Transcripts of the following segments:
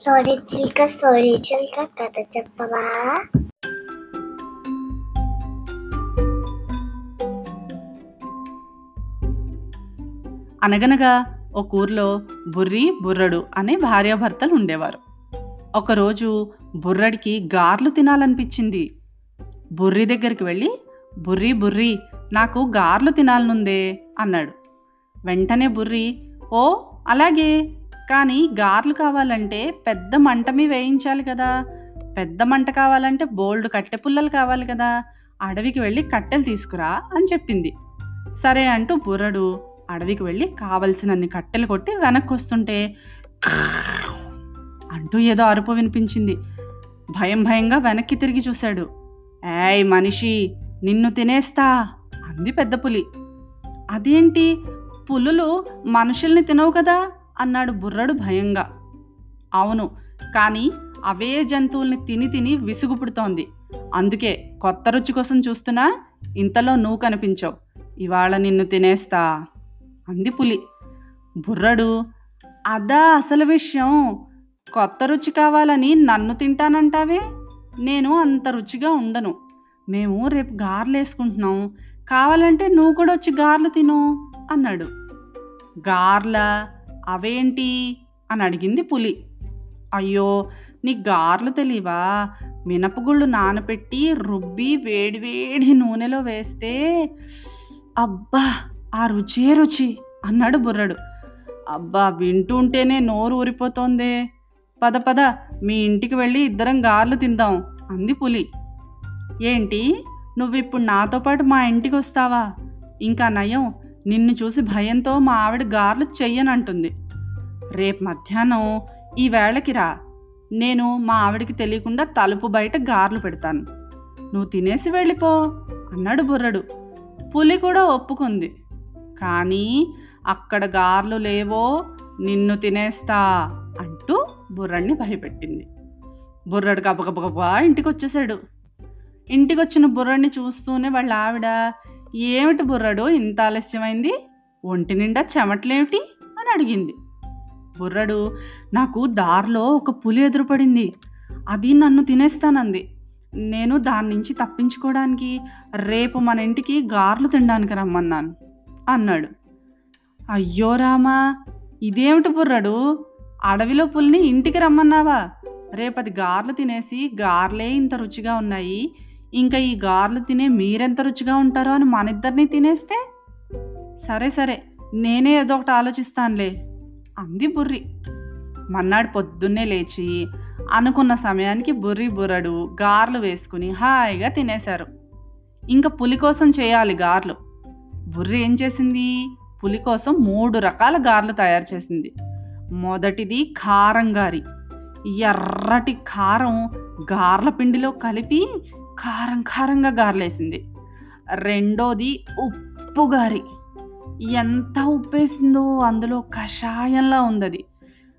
Story చీక story చీక కథ చెప్పవా? అనగనగా ఒక ఊర్లో బుర్రి బుర్రడు అనే భార్యాభర్తలు ఉండేవారు. ఒకరోజు బుర్రడికి గార్లు తినాలనిపించింది. బుర్రి దగ్గరికి వెళ్ళి బుర్రి బుర్రి నాకు గార్లు తినాలనుందే అన్నాడు. వెంటనే బుర్రి ఓ అలాగే కానీ గార్లు కావాలంటే పెద్ద మంటమి వేయించాలి కదా. పెద్ద మంట కావాలంటే బోల్డ్ కట్టె పుల్లలు కావాలి కదా. అడవికి వెళ్ళి కట్టెలు తీసుకురా అని చెప్పింది. సరే అంటూ బుర్రడు అడవికి వెళ్ళి కావలసినన్ని కట్టెలు కొట్టి వెనక్కి వస్తుంటే అంటూ ఏదో అరుపు వినిపించింది. భయం భయంగా వెనక్కి తిరిగి చూశాడు. ఏయ్ మనిషి నిన్ను తినేస్తా అంది పెద్ద పులి. అదేంటి? పులులు మనుషుల్ని తినవు కదా. అన్నాడు బుర్రడు భయంగా. అవును కానీ అవే జంతువుల్ని తిని తిని విసుగు పుడుతోంది అందుకే కొత్త రుచి కోసం చూస్తున్నా ఇంతలో నువ్వు కనిపించావు. ఇవాళ నిన్ను తినేస్తా అంది పులి. బుర్రడు అదా అసలు విషయం. కొత్త రుచి కావాలని నన్ను తింటానంటావే? నేను అంత రుచిగా ఉండను. మేము రేపు గారెలు వేసుకుంటున్నాం. కావాలంటే నువ్వు కూడా వచ్చి గారెలు తిను అన్నాడు. గార్ల? అవేంటి అని అడిగింది పులి. అయ్యో నీ గారెలు తెలియవా మినపగుళ్ళు నానపెట్టి రుబ్బి వేడివేడి నూనెలో వేస్తే అబ్బా ఆ రుచే రుచి? అన్నాడు బుర్రడు. అబ్బా వింటుంటేనే నోరు ఊరిపోతోందే. పద పద మీ ఇంటికి వెళ్ళి ఇద్దరం గారెలు తిందాం అంది పులి. ఏంటి నువ్విప్పుడు నాతో పాటు మా ఇంటికి వస్తావా? ఇంకా నయం నిన్ను చూసి భయంతో మా ఆవిడ గార్లు చెయ్యనంటుంది. రేపు మధ్యాహ్నం ఈ వేళకి రా. నేను మా ఆవిడకి తెలియకుండా తలుపు బయట గార్లు పెడతాను. నువ్వు తినేసి వెళ్ళిపో అన్నాడు బుర్రడు. పులి కూడా ఒప్పుకుంది. కానీ అక్కడ గార్లు లేవో నిన్ను తినేస్తా అంటూ బుర్రడిని భయపెట్టింది. బుర్రడు గబగబగబా ఇంటికి వచ్చేసాడు ఇంటికి వచ్చిన బుర్రడిని చూస్తూనే వాళ్ళ ఆవిడ ఏమిటి బుర్రడు? ఇంత ఆలస్యమైంది? ఒంటి నిండా చెమట్లేమిటి? అని అడిగింది. బుర్రడు నాకు దారిలో ఒక పులి ఎదురుపడింది. అది నన్ను తినేస్తానంది. నేను దాని నుంచి తప్పించుకోవడానికి రేపు మన ఇంటికి గార్లు తినడానికి రమ్మన్నాను అన్నాడు. అయ్యో రామా ఇదేమిటి బుర్రడు? అడవిలో పులిని ఇంటికి రమ్మన్నావా? రేపది గార్లు తినేసి గార్లే ఇంత రుచిగా ఉన్నాయి. ఇంకా ఈ గార్లు తినే మీరెంత రుచిగా ఉంటారో అని మన ఇద్దరిని తినేస్తే? సరే సరే నేనే ఏదో ఒకటి ఆలోచిస్తానులే అంది బుర్రి. మన్నాడు పొద్దున్నే లేచి అనుకున్న సమయానికి బుర్రి బుర్రడు గార్లు వేసుకుని హాయిగా తినేశారు. ఇంకా పులి కోసం చేయాలి గార్లు. బుర్రి ఏం చేసింది? పులి కోసం మూడు రకాల గార్లు తయారు చేసింది. మొదటిది కారం గారి ఎర్రటి కారం గార్ల పిండిలో కలిపి కారం కారంగా గారలేసింది. రెండోది ఉప్పు గారి. ఎంత ఉప్పేసిందో అందులో కషాయంలా ఉందది.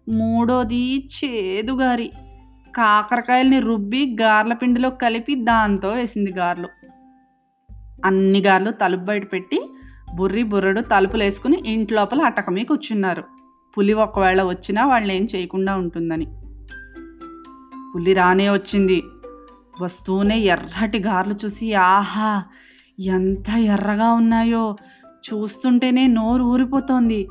మూడోది చేదుగారి కాకరకాయల్ని రుబ్బి గార్ల పిండిలో కలిపి దాంతో వేసింది గార్లు. అన్ని గార్లు తలుపు బయట పెట్టి బుర్రి బుర్రడు తలుపులు వేసుకుని ఇంట్లోపల అటకమే కూర్చున్నారు. పులి ఒకవేళ వచ్చినా వాళ్ళు ఏం చేయకుండా ఉంటుందని. పులి రానే వచ్చింది. వస్తూనే ఎర్రటి గార్లు చూసి ఆహా ఎంత ఎర్రగా ఉన్నాయో. చూస్తుంటేనే నోరు ఊరిపోతోంది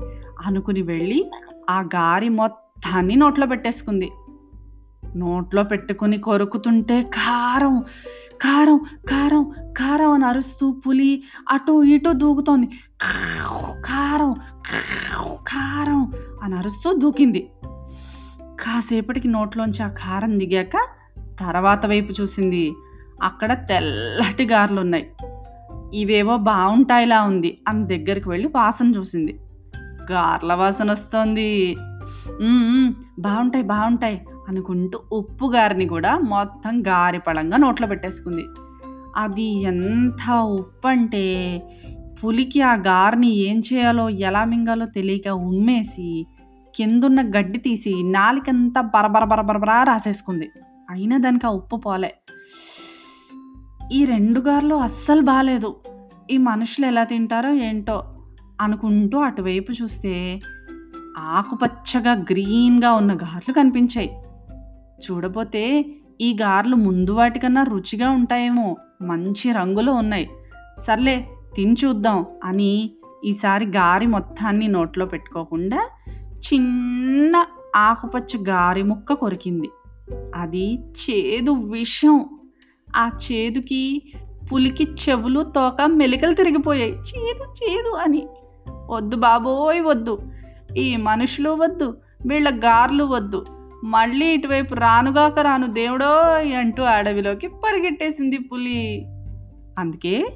అనుకుని వెళ్ళి ఆ గారి మొత్తాన్ని నోట్లో పెట్టేసుకుంది. నోట్లో పెట్టుకుని కొరుకుతుంటే కారం కారం కారం కారం అని అరుస్తూ పులి అటు ఇటు దూకుతోంది. కారం కారం అని అరుస్తూ దూకింది. కాసేపటికి నోట్లోంచి ఆ కారం దిగాక తర్వాత వైపు చూసింది. అక్కడ తెల్లటి గారెలు ఉన్నాయి ఇవేవో బాగుంటాయిలా ఉంది. అని దగ్గరికి వెళ్ళి వాసన చూసింది. గార్ల వాసన వస్తోంది. బాగుంటాయి బాగుంటాయి అనుకుంటూ ఉప్పు గారిని కూడా మొత్తం గారిపళంగా నోట్లో పెట్టేసుకుంది. అది ఎంత ఉప్పు అంటే పులికి ఆ గారిని ఏం చేయాలో ఎలా మింగాలో తెలియక ఉమ్మేసి కిందున్న గడ్డి తీసి నాలికంతా బరబర బరబరబరా రాసేసుకుంది. అయినా దానికి ఆ ఉప్పు పోలే. ఈ రెండు గారెలు అస్సలు బాగాలేదు ఈ మనుషులు ఎలా తింటారో ఏంటో అనుకుంటూ అటువైపు చూస్తే ఆకుపచ్చగా గ్రీన్గా ఉన్న గార్లు కనిపించాయి. చూడబోతే ఈ గారెలు ముందు వాటికన్నా రుచిగా ఉంటాయేమో మంచి రంగులో ఉన్నాయి. సర్లే తిని చూద్దాం అని ఈసారి గారి మొత్తాన్ని నోట్లో పెట్టుకోకుండా చిన్న ఆకుపచ్చ గారి ముక్క కొరికింది. అది చేదు విషం. ఆ చేదుకి పులికి చెవులు తోక మెలికలు తిరిగిపోయాయి. చేదు చేదు అని. వద్దు బాబోయ్ వద్దు. ఈ మనుషులు వద్దు వీళ్ళ గార్లు వద్దు. మళ్ళీ ఇటువైపు రానుగాక రాను దేవుడో అంటూ అడవిలోకి పరిగెట్టేసింది పులి. అందుకే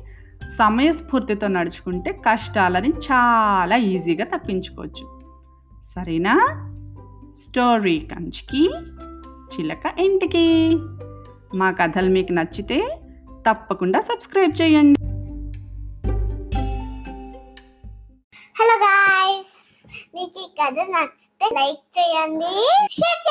సమయస్ఫూర్తితో నడుచుకుంటే కష్టాలని చాలా ఈజీగా తప్పించుకోవచ్చు. సరేనా? స్టోరీ కంచికి చిలక ఇంటికి. మా కథలు మీకు నచ్చితే తప్పకుండా సబ్స్క్రైబ్ చేయండి. హలో గాయస్ మీకు ఈ కథ నచ్చితే లైక్ చేయండి షేర్